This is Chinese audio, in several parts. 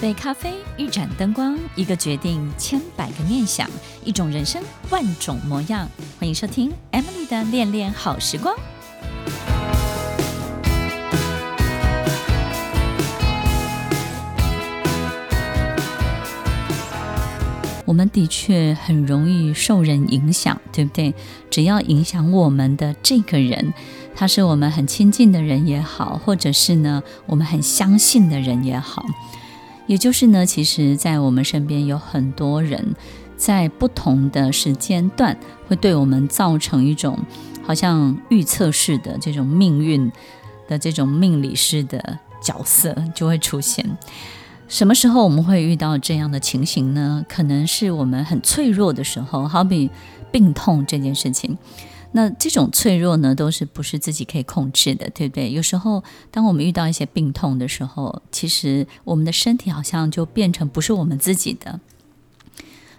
一杯咖啡，一盏灯光，一个决定，千百个念想，一种人生，万种模样。欢迎收听 Emily 的恋恋好时光。我们的确很容易受人影响，对不对？只要影响我们的这个人，他是我们很亲近的人也好，或者是呢，我们很相信的人也好。也就是呢，其实，在我们身边有很多人，在不同的时间段，会对我们造成一种好像预测式的这种命运的这种命理式的角色就会出现。什么时候我们会遇到这样的情形呢？可能是我们很脆弱的时候，好比病痛这件事情。那这种脆弱呢，都是不是自己可以控制的，对不对？有时候，当我们遇到一些病痛的时候，其实我们的身体好像就变成不是我们自己的。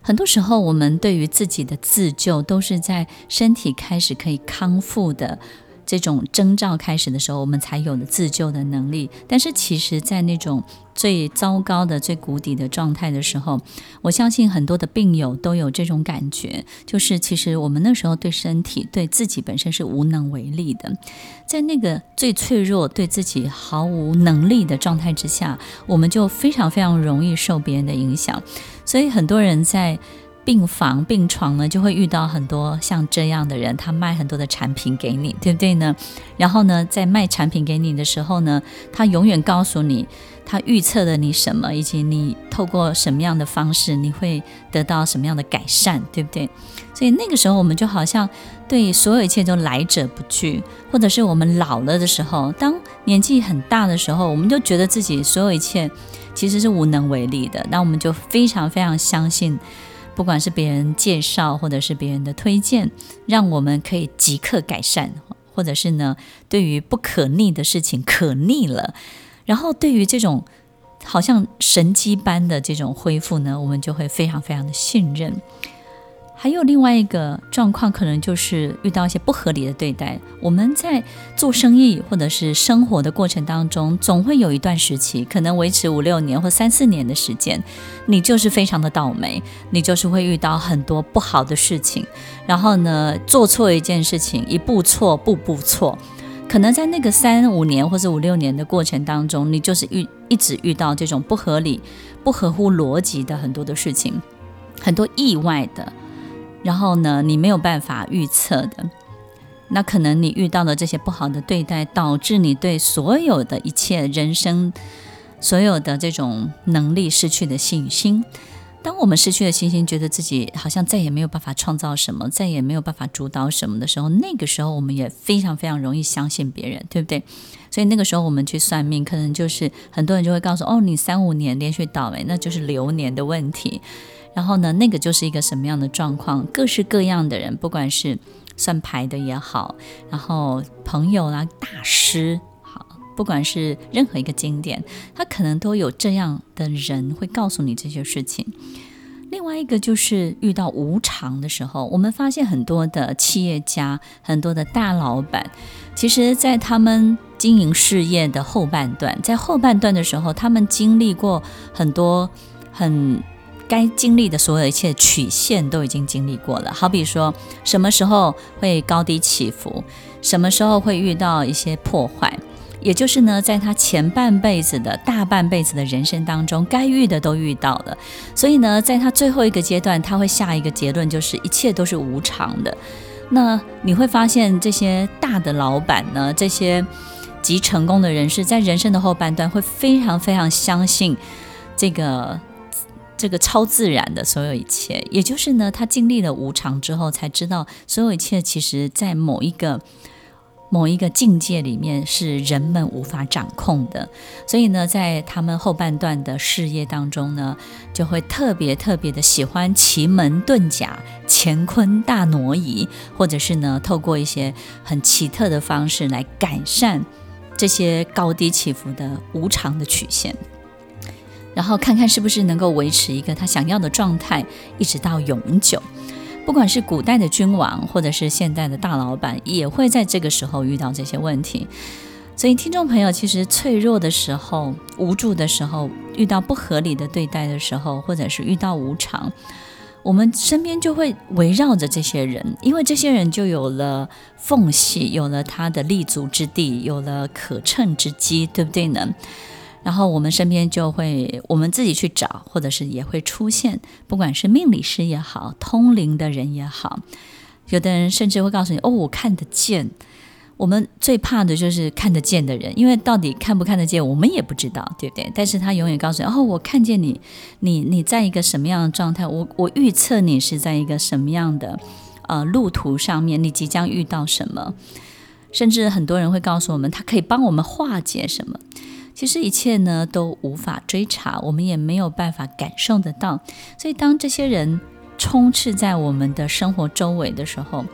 很多时候，我们对于自己的自救，都是在身体开始可以康复的。这种征兆开始的时候，我们才有了自救的能力。但是，其实，在那种最糟糕的、最谷底的状态的时候，我相信很多的病友都有这种感觉，就是其实我们那时候对身体、对自己本身是无能为力的。在那个最脆弱、对自己毫无能力的状态之下，我们就非常非常容易受别人的影响。所以，很多人在。病房、病床呢，就会遇到很多像这样的人，他卖很多的产品给你，对不对呢？然后呢，在卖产品给你的时候呢，他永远告诉你，他预测了你什么，以及你透过什么样的方式，你会得到什么样的改善，对不对？所以那个时候，我们就好像对所有一切都来者不拒，或者是我们老了的时候，当年纪很大的时候，我们就觉得自己所有一切其实是无能为力的，那我们就非常非常相信。不管是别人介绍，或者是别人的推荐，让我们可以即刻改善，或者是呢，对于不可逆的事情可逆了，然后对于这种好像神机般的这种恢复呢，我们就会非常非常的信任。还有另外一个状况，可能就是遇到一些不合理的对待。我们在做生意或者是生活的过程当中，总会有一段时期，可能维持五六年或三四年的时间，你就是非常的倒霉，你就是会遇到很多不好的事情。然后呢，做错一件事情，一步错，步步错。可能在那个三五年或者五六年的过程当中，你就是遇一直遇到这种不合理、不合乎逻辑的很多的事情，很多意外的。然后呢，你没有办法预测的，那可能你遇到的这些不好的对待，导致你对所有的一切人生，所有的这种能力失去的信心。当我们失去了信心，觉得自己好像再也没有办法创造什么，再也没有办法主导什么的时候，那个时候我们也非常非常容易相信别人，对不对？所以那个时候我们去算命，可能就是很多人就会告诉，哦，你三五年连续倒霉，那就是流年的问题。然后呢，那个就是一个什么样的状况？各式各样的人，不管是算牌的也好，然后朋友啦、大师，好，不管是任何一个经典，他可能都有这样的人会告诉你这些事情。另外一个就是遇到无常的时候，我们发现很多的企业家、很多的大老板，其实在他们经营事业的后半段，在后半段的时候，他们经历过很多很。该经历的所有一切曲线都已经经历过了，好比说什么时候会高低起伏，什么时候会遇到一些破坏，也就是呢，在他前半辈子的大半辈子的人生当中，该遇的都遇到了，所以呢，在他最后一个阶段，他会下一个结论，就是一切都是无常的。那你会发现，这些大的老板呢，这些极成功的人士，在人生的后半段会非常非常相信这个。这个超自然的所有一切，也就是呢，他经历了无常之后，才知道所有一切其实，在某一个某一个境界里面是人们无法掌控的。所以呢，在他们后半段的事业当中呢，就会特别特别的喜欢奇门遁甲、乾坤大挪移，或者是呢，透过一些很奇特的方式来改善这些高低起伏的无常的曲线。然后看看是不是能够维持一个他想要的状态，一直到永久。不管是古代的君王，或者是现代的大老板，也会在这个时候遇到这些问题。所以，听众朋友，其实脆弱的时候、无助的时候、遇到不合理的对待的时候，或者是遇到无常，我们身边就会围绕着这些人，因为这些人就有了缝隙，有了他的立足之地，有了可乘之机，对不对呢？然后我们身边就会，我们自己去找，或者是也会出现，不管是命理师也好，通灵的人也好，有的人甚至会告诉你：“哦，我看得见。”我们最怕的就是看得见的人，因为到底看不看得见，我们也不知道，对不对？但是他永远告诉你：“哦，我看见你，你你在一个什么样的状态？我我预测你是在一个什么样的呃路途上面，你即将遇到什么？甚至很多人会告诉我们，他可以帮我们化解什么。其实一切呢都无法追查，我们也没有办法感受得到。所以当这些人充斥在我们的生活周围的时候，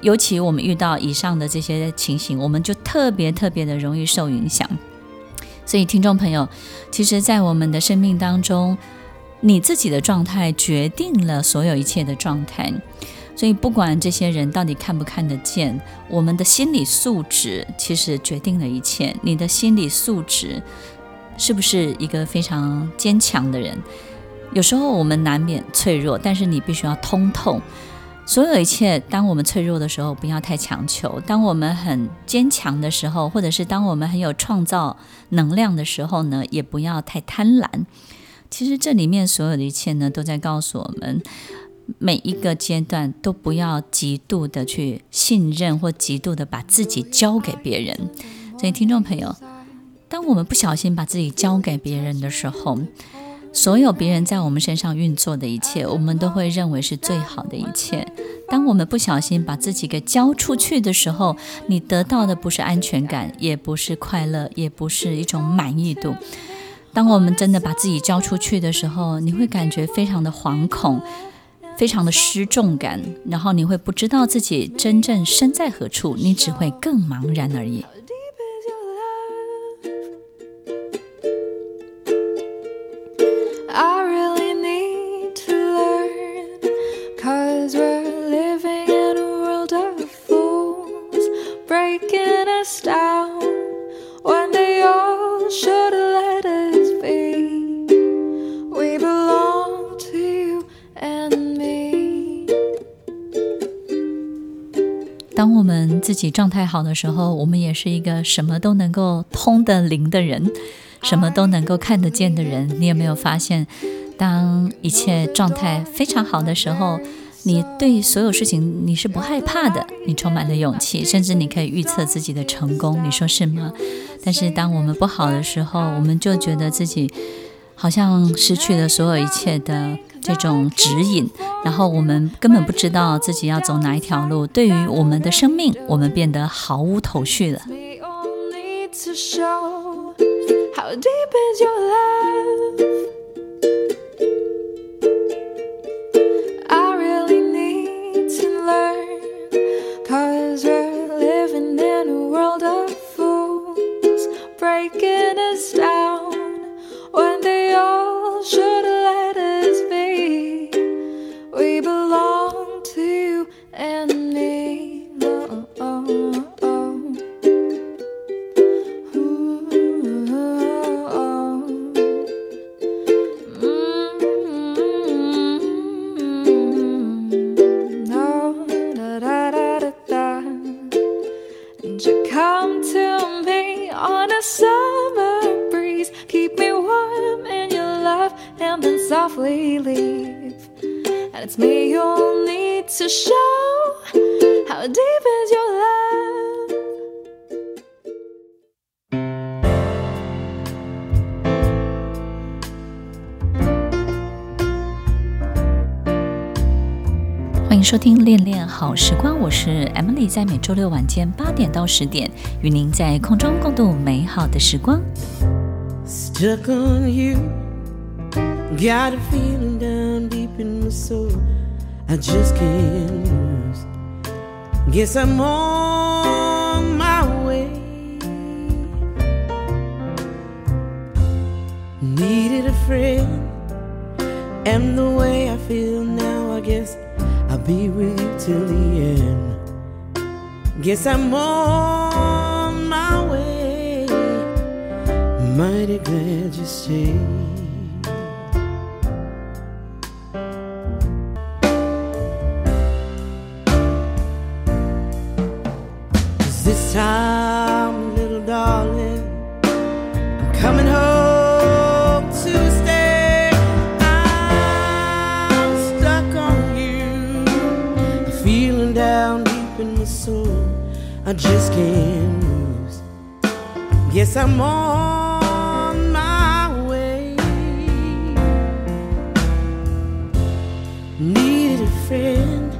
尤其我们遇到以上的这些情形，我们就特别特别的容易受影响。所以，听众朋友，其实，在我们的生命当中，你自己的状态决定了所有一切的状态。所以，不管这些人到底看不看得见，我们的心理素质其实决定了一切。你的心理素质是不是一个非常坚强的人？有时候我们难免脆弱，但是你必须要通透。所有一切，当我们脆弱的时候，不要太强求；当我们很坚强的时候，或者是当我们很有创造能量的时候呢，也不要太贪婪。其实这里面所有的一切呢，都在告诉我们，每一个阶段都不要极度的去信任或极度的把自己交给别人。所以，听众朋友，当我们不小心把自己交给别人的时候，所有别人在我们身上运作的一切，我们都会认为是最好的一切。当我们不小心把自己给交出去的时候，你得到的不是安全感，也不是快乐，也不是一种满意度。当我们真的把自己交出去的时候，你会感觉非常的惶恐，非常的失重感，然后你会不知道自己真正身在何处，你只会更茫然而已。当我们自己状态好的时候，我们也是一个什么都能够通的灵的人，什么都能够看得见的人。你有没有发现，当一切状态非常好的时候，你对所有事情你是不害怕的，你充满了勇气，甚至你可以预测自己的成功。你说是吗？但是当我们不好的时候，我们就觉得自己好像失去了所有一切的这种指引。然后我们根本不知道自己要走哪一条路，对于我们的生命，我们变得毫无头绪了。好时光我是 emily 在每周六晚间八点到十点与您在空中共度美好的时光 got a feeling down deep in my soul i just can't Guess I'm on my way needed a friend and the way i feel now i guess be real till the end. Guess I'm on my way. Mighty glad you stayed. time I just can't lose. Yes, I'm on my way. Needed a friend,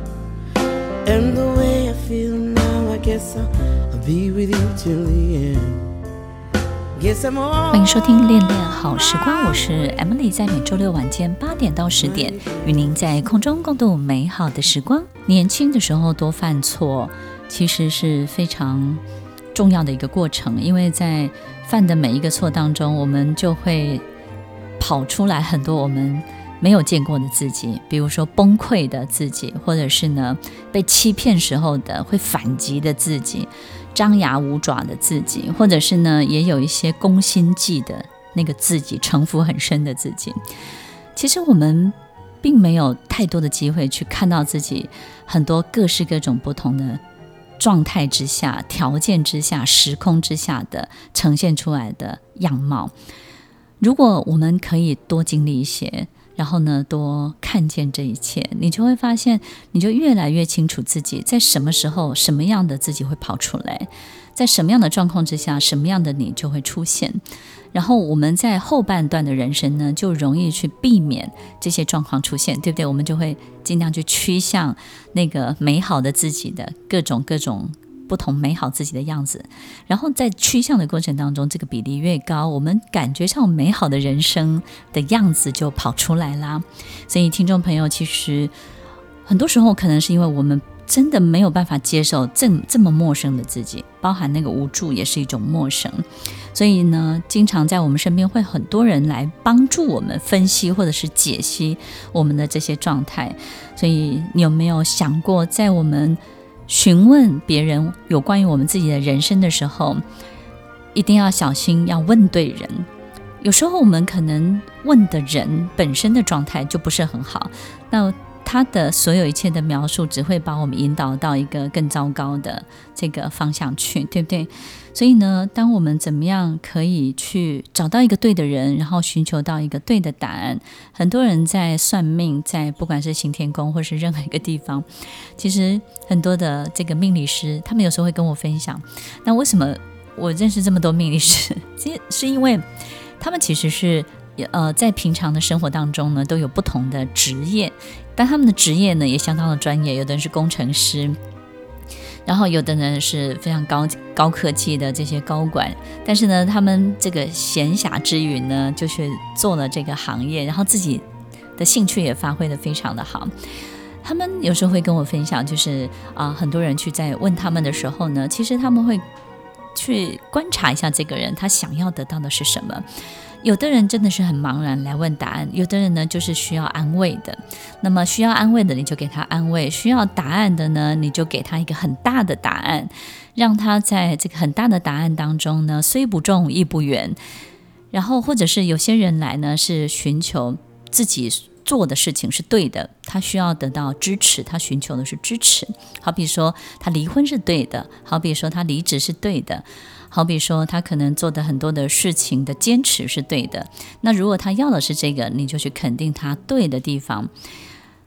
and the way I feel now, I guess I'll. I'll be with you till the end. 欢迎收听《恋恋好时光》，我是 Emily，在每周六晚间八点到十点，与您在空中共度美好的时光。年轻的时候多犯错，其实是非常重要的一个过程，因为在犯的每一个错当中，我们就会跑出来很多我们没有见过的自己，比如说崩溃的自己，或者是呢被欺骗时候的会反击的自己。张牙舞爪的自己，或者是呢，也有一些攻心计的那个自己，城府很深的自己。其实我们并没有太多的机会去看到自己很多各式各种不同的状态之下、条件之下、时空之下的呈现出来的样貌。如果我们可以多经历一些。然后呢，多看见这一切，你就会发现，你就越来越清楚自己在什么时候、什么样的自己会跑出来，在什么样的状况之下，什么样的你就会出现。然后我们在后半段的人生呢，就容易去避免这些状况出现，对不对？我们就会尽量去趋向那个美好的自己的各种各种。不同美好自己的样子，然后在趋向的过程当中，这个比例越高，我们感觉上美好的人生的样子就跑出来啦。所以，听众朋友，其实很多时候可能是因为我们真的没有办法接受这这么陌生的自己，包含那个无助也是一种陌生。所以呢，经常在我们身边会很多人来帮助我们分析或者是解析我们的这些状态。所以，你有没有想过，在我们询问别人有关于我们自己的人生的时候，一定要小心，要问对人。有时候我们可能问的人本身的状态就不是很好，那他的所有一切的描述只会把我们引导到一个更糟糕的这个方向去，对不对？所以呢，当我们怎么样可以去找到一个对的人，然后寻求到一个对的答案？很多人在算命，在不管是行天宫或是任何一个地方，其实很多的这个命理师，他们有时候会跟我分享。那为什么我认识这么多命理师？其实是因为他们其实是呃，在平常的生活当中呢，都有不同的职业，但他们的职业呢也相当的专业，有的人是工程师。然后有的人是非常高高科技的这些高管，但是呢，他们这个闲暇之余呢，就是做了这个行业，然后自己的兴趣也发挥得非常的好。他们有时候会跟我分享，就是啊，很多人去在问他们的时候呢，其实他们会去观察一下这个人，他想要得到的是什么。有的人真的是很茫然来问答案，有的人呢就是需要安慰的。那么需要安慰的，你就给他安慰；需要答案的呢，你就给他一个很大的答案，让他在这个很大的答案当中呢，虽不重亦不远。然后或者是有些人来呢，是寻求自己做的事情是对的，他需要得到支持，他寻求的是支持。好比说他离婚是对的，好比说他离职是对的。好比说，他可能做的很多的事情的坚持是对的。那如果他要的是这个，你就去肯定他对的地方。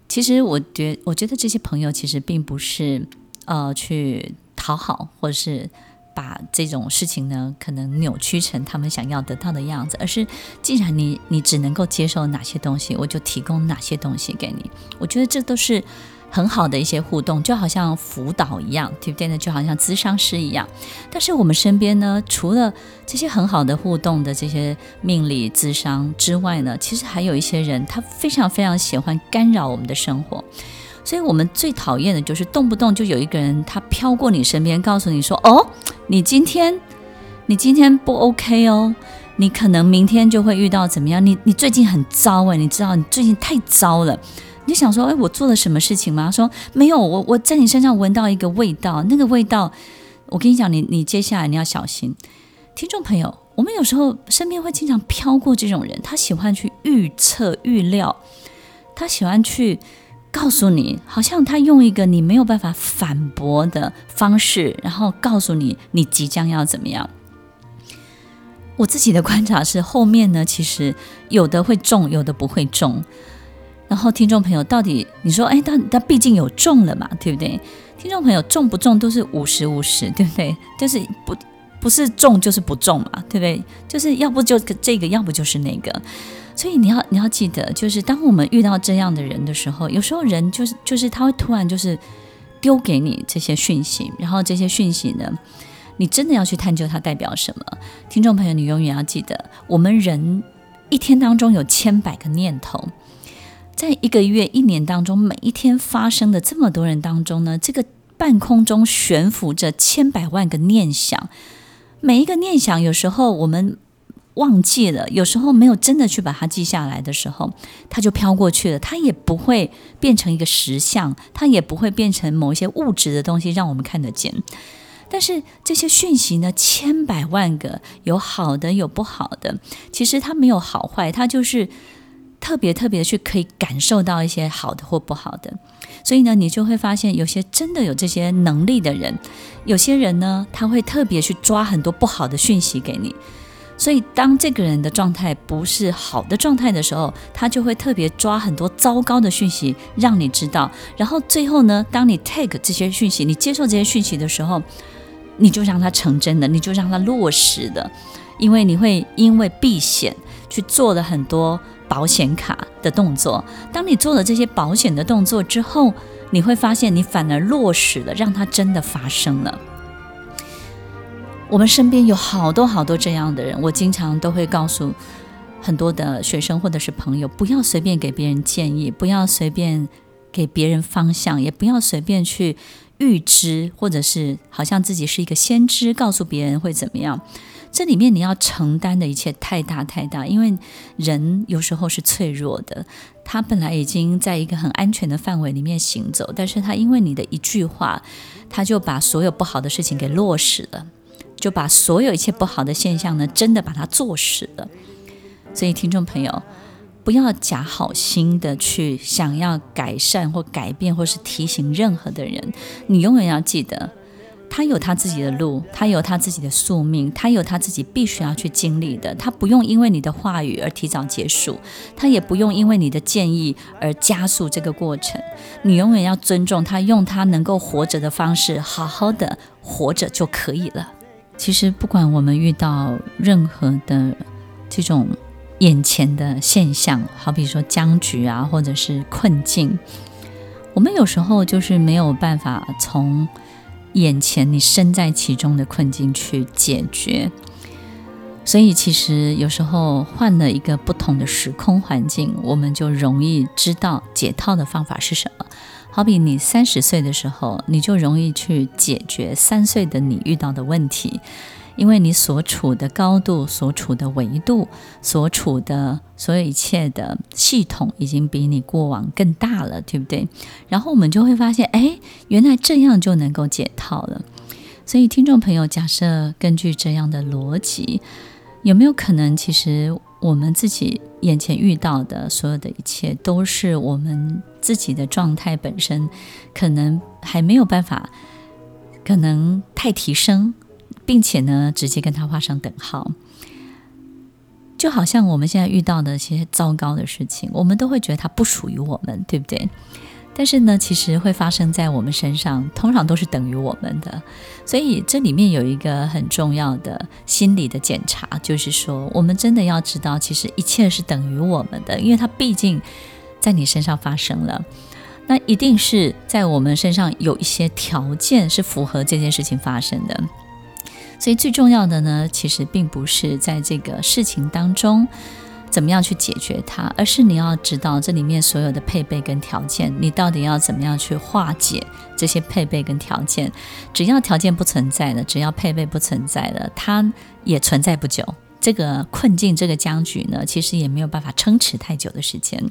其实，我觉我觉得这些朋友其实并不是呃去讨好，或者是把这种事情呢可能扭曲成他们想要得到的样子，而是既然你你只能够接受哪些东西，我就提供哪些东西给你。我觉得这都是。很好的一些互动，就好像辅导一样，对不对呢？就好像咨商师一样。但是我们身边呢，除了这些很好的互动的这些命理咨商之外呢，其实还有一些人，他非常非常喜欢干扰我们的生活。所以我们最讨厌的就是动不动就有一个人他飘过你身边，告诉你说：“哦，你今天你今天不 OK 哦，你可能明天就会遇到怎么样？你你最近很糟哎，你知道你最近太糟了。”你想说，哎，我做了什么事情吗？说没有，我我在你身上闻到一个味道，那个味道，我跟你讲，你你接下来你要小心，听众朋友，我们有时候身边会经常飘过这种人，他喜欢去预测、预料，他喜欢去告诉你，好像他用一个你没有办法反驳的方式，然后告诉你你即将要怎么样。我自己的观察是，后面呢，其实有的会中，有的不会中。然后听众朋友，到底你说，哎，他他毕竟有中了嘛，对不对？听众朋友，中不中都是五十五十，对不对？就是不不是中就是不中嘛，对不对？就是要不就这个，要不就是那个。所以你要你要记得，就是当我们遇到这样的人的时候，有时候人就是就是他会突然就是丢给你这些讯息，然后这些讯息呢，你真的要去探究它代表什么。听众朋友，你永远要记得，我们人一天当中有千百个念头，在一个月、一年当中，每一天发生的这么多人当中呢，这个半空中悬浮着千百万个念想，每一个念想，有时候我们。忘记了，有时候没有真的去把它记下来的时候，它就飘过去了。它也不会变成一个实像，它也不会变成某一些物质的东西让我们看得见。但是这些讯息呢，千百万个，有好的，有不好的。其实它没有好坏，它就是特别特别去可以感受到一些好的或不好的。所以呢，你就会发现，有些真的有这些能力的人，有些人呢，他会特别去抓很多不好的讯息给你。所以，当这个人的状态不是好的状态的时候，他就会特别抓很多糟糕的讯息让你知道。然后最后呢，当你 take 这些讯息，你接受这些讯息的时候，你就让它成真的，你就让它落实的。因为你会因为避险去做了很多保险卡的动作。当你做了这些保险的动作之后，你会发现你反而落实了，让它真的发生了。我们身边有好多好多这样的人，我经常都会告诉很多的学生或者是朋友，不要随便给别人建议，不要随便给别人方向，也不要随便去预知，或者是好像自己是一个先知，告诉别人会怎么样。这里面你要承担的一切太大太大，因为人有时候是脆弱的，他本来已经在一个很安全的范围里面行走，但是他因为你的一句话，他就把所有不好的事情给落实了。就把所有一切不好的现象呢，真的把它做实了。所以，听众朋友，不要假好心的去想要改善或改变，或是提醒任何的人。你永远要记得，他有他自己的路，他有他自己的宿命，他有他自己必须要去经历的。他不用因为你的话语而提早结束，他也不用因为你的建议而加速这个过程。你永远要尊重他，用他能够活着的方式，好好的活着就可以了。其实，不管我们遇到任何的这种眼前的现象，好比说僵局啊，或者是困境，我们有时候就是没有办法从眼前你身在其中的困境去解决。所以，其实有时候换了一个不同的时空环境，我们就容易知道解套的方法是什么。好比你三十岁的时候，你就容易去解决三岁的你遇到的问题，因为你所处的高度、所处的维度、所处的所有一切的系统，已经比你过往更大了，对不对？然后我们就会发现，哎，原来这样就能够解套了。所以，听众朋友，假设根据这样的逻辑，有没有可能，其实我们自己眼前遇到的所有的一切，都是我们自己的状态本身，可能还没有办法，可能太提升，并且呢，直接跟它画上等号。就好像我们现在遇到的一些糟糕的事情，我们都会觉得它不属于我们，对不对？但是呢，其实会发生在我们身上，通常都是等于我们的。所以这里面有一个很重要的心理的检查，就是说，我们真的要知道，其实一切是等于我们的，因为它毕竟在你身上发生了，那一定是在我们身上有一些条件是符合这件事情发生的。所以最重要的呢，其实并不是在这个事情当中。怎么样去解决它？而是你要知道这里面所有的配备跟条件，你到底要怎么样去化解这些配备跟条件？只要条件不存在的，只要配备不存在的，它也存在不久。这个困境，这个僵局呢，其实也没有办法撑持太久的时间。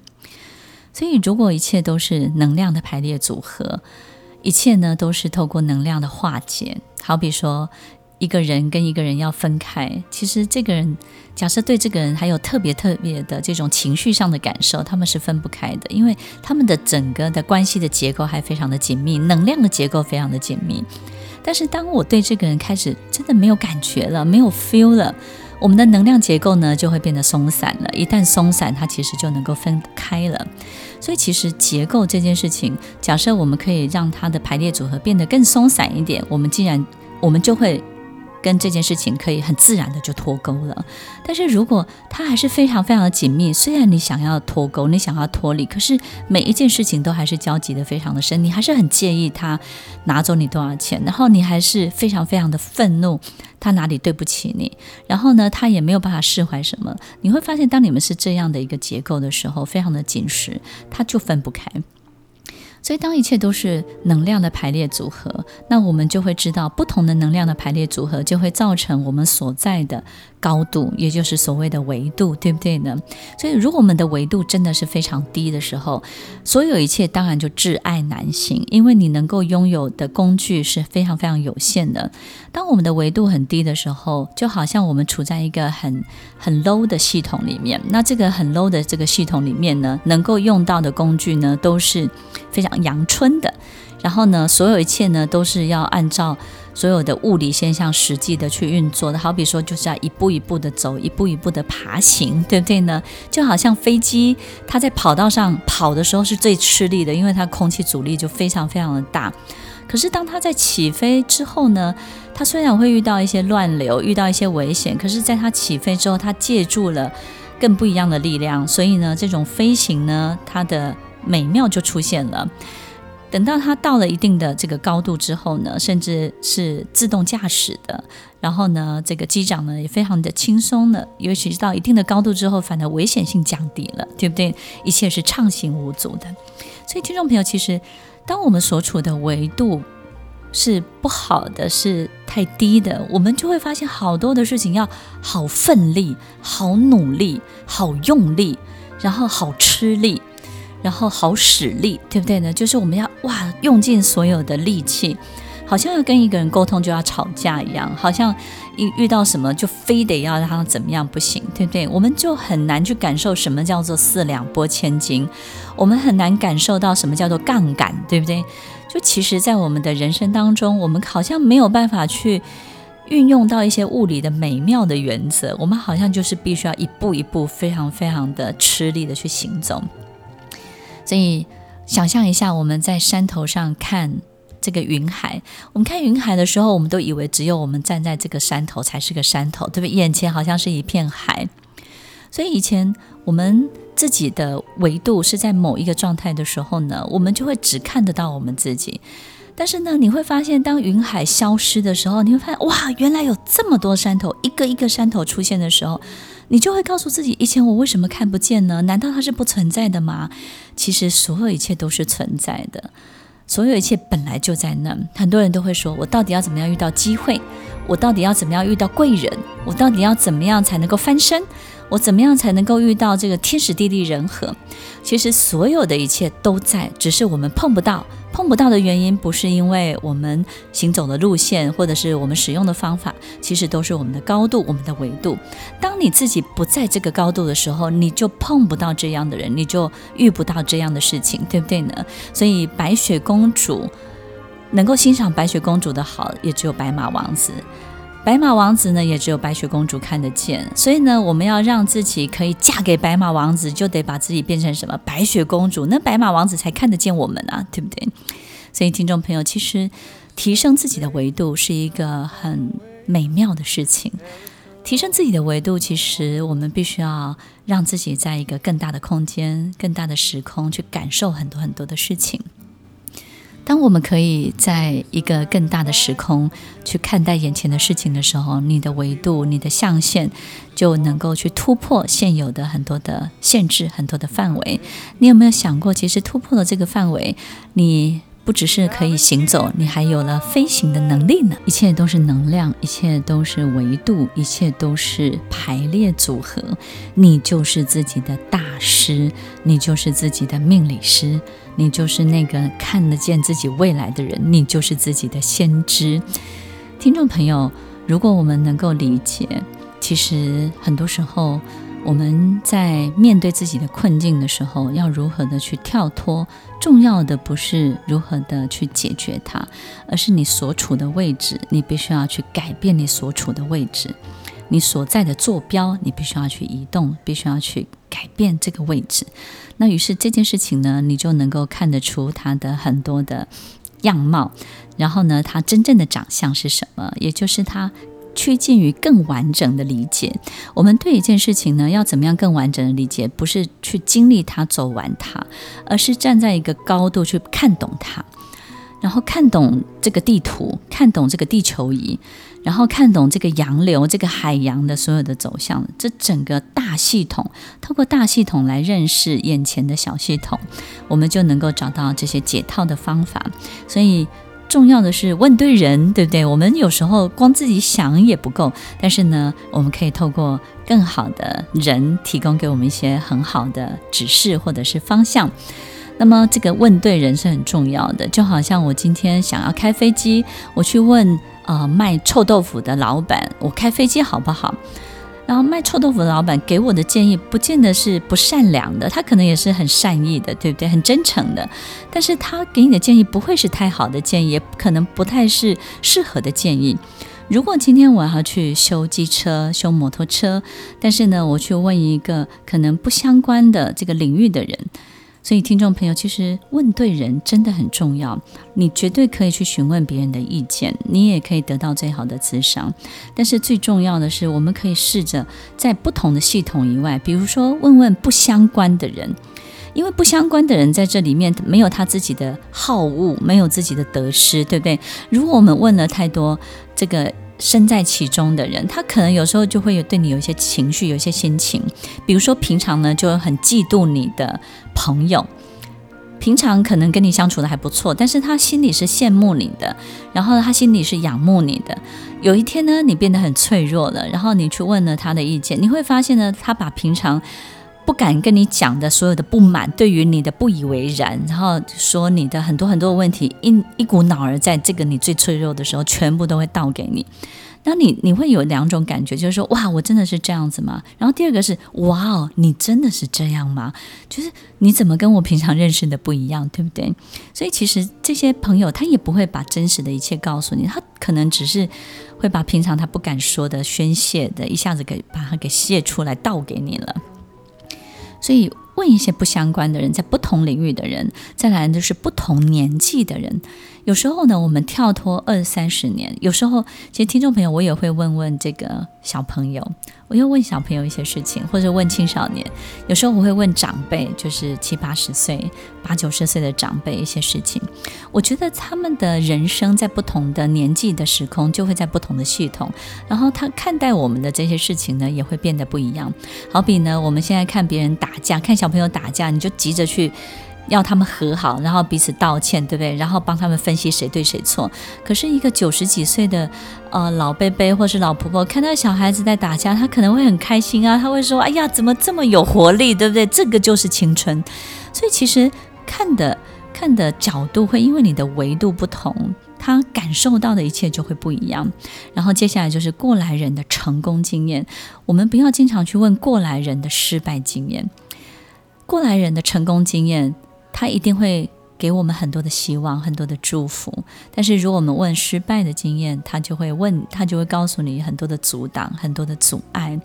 所以，如果一切都是能量的排列组合，一切呢都是透过能量的化解，好比说。一个人跟一个人要分开，其实这个人假设对这个人还有特别特别的这种情绪上的感受，他们是分不开的，因为他们的整个的关系的结构还非常的紧密，能量的结构非常的紧密。但是当我对这个人开始真的没有感觉了，没有 feel 了，我们的能量结构呢就会变得松散了。一旦松散，它其实就能够分开了。所以其实结构这件事情，假设我们可以让它的排列组合变得更松散一点，我们既然我们就会。跟这件事情可以很自然的就脱钩了，但是如果它还是非常非常的紧密，虽然你想要脱钩，你想要脱离，可是每一件事情都还是交集的非常的深，你还是很介意他拿走你多少钱，然后你还是非常非常的愤怒，他哪里对不起你，然后呢，他也没有办法释怀什么，你会发现当你们是这样的一个结构的时候，非常的紧实，它就分不开。所以，当一切都是能量的排列组合，那我们就会知道，不同的能量的排列组合就会造成我们所在的高度，也就是所谓的维度，对不对呢？所以，如果我们的维度真的是非常低的时候，所有一切当然就挚爱难行，因为你能够拥有的工具是非常非常有限的。当我们的维度很低的时候，就好像我们处在一个很很 low 的系统里面。那这个很 low 的这个系统里面呢，能够用到的工具呢，都是非常阳春的。然后呢，所有一切呢，都是要按照所有的物理现象实际的去运作的。好比说，就是要一步一步的走，一步一步的爬行，对不对呢？就好像飞机，它在跑道上跑的时候是最吃力的，因为它空气阻力就非常非常的大。可是当它在起飞之后呢，它虽然会遇到一些乱流，遇到一些危险，可是在它起飞之后，它借助了更不一样的力量，所以呢，这种飞行呢，它的美妙就出现了。等到它到了一定的这个高度之后呢，甚至是自动驾驶的，然后呢，这个机长呢也非常的轻松了，尤其是到一定的高度之后，反而危险性降低了，对不对？一切是畅行无阻的。所以，听众朋友，其实当我们所处的维度是不好的，是太低的，我们就会发现好多的事情要好奋力、好努力、好用力，然后好吃力。然后好使力，对不对呢？就是我们要哇，用尽所有的力气，好像要跟一个人沟通就要吵架一样，好像一遇到什么就非得要让他怎么样不行，对不对？我们就很难去感受什么叫做四两拨千斤，我们很难感受到什么叫做杠杆，对不对？就其实，在我们的人生当中，我们好像没有办法去运用到一些物理的美妙的原则，我们好像就是必须要一步一步非常非常的吃力的去行走。所以，想象一下，我们在山头上看这个云海。我们看云海的时候，我们都以为只有我们站在这个山头才是个山头，对不对？眼前好像是一片海。所以以前我们自己的维度是在某一个状态的时候呢，我们就会只看得到我们自己。但是呢，你会发现，当云海消失的时候，你会发现，哇，原来有这么多山头，一个一个山头出现的时候。你就会告诉自己，以前我为什么看不见呢？难道它是不存在的吗？其实所有一切都是存在的，所有一切本来就在那。很多人都会说，我到底要怎么样遇到机会？我到底要怎么样遇到贵人？我到底要怎么样才能够翻身？我怎么样才能够遇到这个天时地利人和？其实所有的一切都在，只是我们碰不到。碰不到的原因不是因为我们行走的路线，或者是我们使用的方法，其实都是我们的高度、我们的维度。当你自己不在这个高度的时候，你就碰不到这样的人，你就遇不到这样的事情，对不对呢？所以白雪公主能够欣赏白雪公主的好，也只有白马王子。白马王子呢，也只有白雪公主看得见，所以呢，我们要让自己可以嫁给白马王子，就得把自己变成什么？白雪公主，那白马王子才看得见我们啊，对不对？所以，听众朋友，其实提升自己的维度是一个很美妙的事情。提升自己的维度，其实我们必须要让自己在一个更大的空间、更大的时空去感受很多很多的事情。当我们可以在一个更大的时空去看待眼前的事情的时候，你的维度、你的象限就能够去突破现有的很多的限制、很多的范围。你有没有想过，其实突破了这个范围，你不只是可以行走，你还有了飞行的能力呢？一切都是能量，一切都是维度，一切都是排列组合。你就是自己的大师，你就是自己的命理师。你就是那个看得见自己未来的人，你就是自己的先知。听众朋友，如果我们能够理解，其实很多时候我们在面对自己的困境的时候，要如何的去跳脱，重要的不是如何的去解决它，而是你所处的位置，你必须要去改变你所处的位置。你所在的坐标，你必须要去移动，必须要去改变这个位置。那于是这件事情呢，你就能够看得出它的很多的样貌，然后呢，它真正的长相是什么？也就是它趋近于更完整的理解。我们对一件事情呢，要怎么样更完整的理解？不是去经历它、走完它，而是站在一个高度去看懂它，然后看懂这个地图，看懂这个地球仪。然后看懂这个洋流，这个海洋的所有的走向，这整个大系统，透过大系统来认识眼前的小系统，我们就能够找到这些解套的方法。所以重要的是问对人，对不对？我们有时候光自己想也不够，但是呢，我们可以透过更好的人提供给我们一些很好的指示或者是方向。那么这个问对人是很重要的，就好像我今天想要开飞机，我去问。呃，卖臭豆腐的老板，我开飞机好不好？然后卖臭豆腐的老板给我的建议，不见得是不善良的，他可能也是很善意的，对不对？很真诚的，但是他给你的建议不会是太好的建议，也可能不太是适合的建议。如果今天我要去修机车、修摩托车，但是呢，我去问一个可能不相关的这个领域的人。所以，听众朋友，其实问对人真的很重要。你绝对可以去询问别人的意见，你也可以得到最好的咨商。但是最重要的是，我们可以试着在不同的系统以外，比如说问问不相关的人，因为不相关的人在这里面没有他自己的好恶，没有自己的得失，对不对？如果我们问了太多这个。身在其中的人，他可能有时候就会有对你有一些情绪，有一些心情。比如说，平常呢就很嫉妒你的朋友，平常可能跟你相处的还不错，但是他心里是羡慕你的，然后他心里是仰慕你的。有一天呢，你变得很脆弱了，然后你去问了他的意见，你会发现呢，他把平常不敢跟你讲的所有的不满，对于你的不以为然，然后说你的很多很多的问题，一一股脑儿在这个你最脆弱的时候，全部都会倒给你。那你你会有两种感觉，就是说哇，我真的是这样子吗？然后第二个是哇哦，你真的是这样吗？就是你怎么跟我平常认识的不一样，对不对？所以其实这些朋友他也不会把真实的一切告诉你，他可能只是会把平常他不敢说的、宣泄的，一下子给把它给泄出来，倒给你了。所以问一些不相关的人，在不同领域的人，再来就是不同年纪的人。有时候呢，我们跳脱二三十年，有时候其实听众朋友，我也会问问这个小朋友，我又问小朋友一些事情，或者问青少年。有时候我会问长辈，就是七八十岁、八九十岁的长辈一些事情。我觉得他们的人生在不同的年纪的时空，就会在不同的系统，然后他看待我们的这些事情呢，也会变得不一样。好比呢，我们现在看别人打架，看小朋友打架，你就急着去。要他们和好，然后彼此道歉，对不对？然后帮他们分析谁对谁错。可是，一个九十几岁的呃老伯伯或是老婆婆，看到小孩子在打架，他可能会很开心啊，他会说：“哎呀，怎么这么有活力，对不对？这个就是青春。”所以，其实看的看的角度会因为你的维度不同，他感受到的一切就会不一样。然后，接下来就是过来人的成功经验，我们不要经常去问过来人的失败经验，过来人的成功经验。他一定会给我们很多的希望，很多的祝福。但是，如果我们问失败的经验，他就会问，他就会告诉你很多的阻挡，很多的阻碍。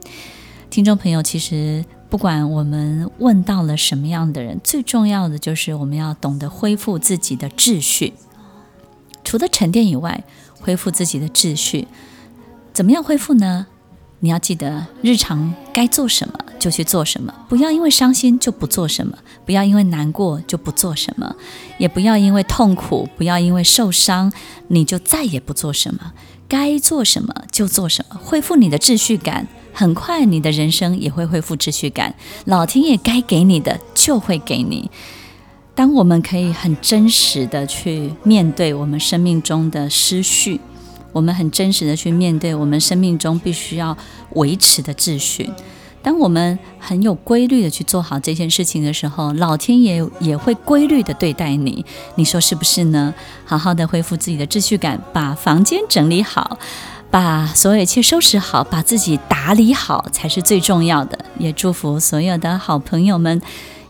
听众朋友，其实不管我们问到了什么样的人，最重要的就是我们要懂得恢复自己的秩序。除了沉淀以外，恢复自己的秩序，怎么样恢复呢？你要记得，日常该做什么就去做什么，不要因为伤心就不做什么，不要因为难过就不做什么，也不要因为痛苦，不要因为受伤，你就再也不做什么。该做什么就做什么，恢复你的秩序感，很快你的人生也会恢复秩序感。老天爷该给你的就会给你。当我们可以很真实的去面对我们生命中的失序。我们很真实的去面对我们生命中必须要维持的秩序。当我们很有规律的去做好这件事情的时候，老天爷也会规律的对待你。你说是不是呢？好好的恢复自己的秩序感，把房间整理好，把所有一切收拾好，把自己打理好才是最重要的。也祝福所有的好朋友们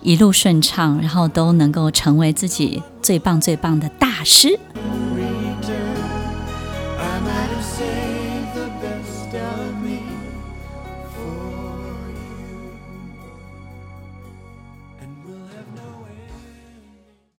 一路顺畅，然后都能够成为自己最棒最棒的大师。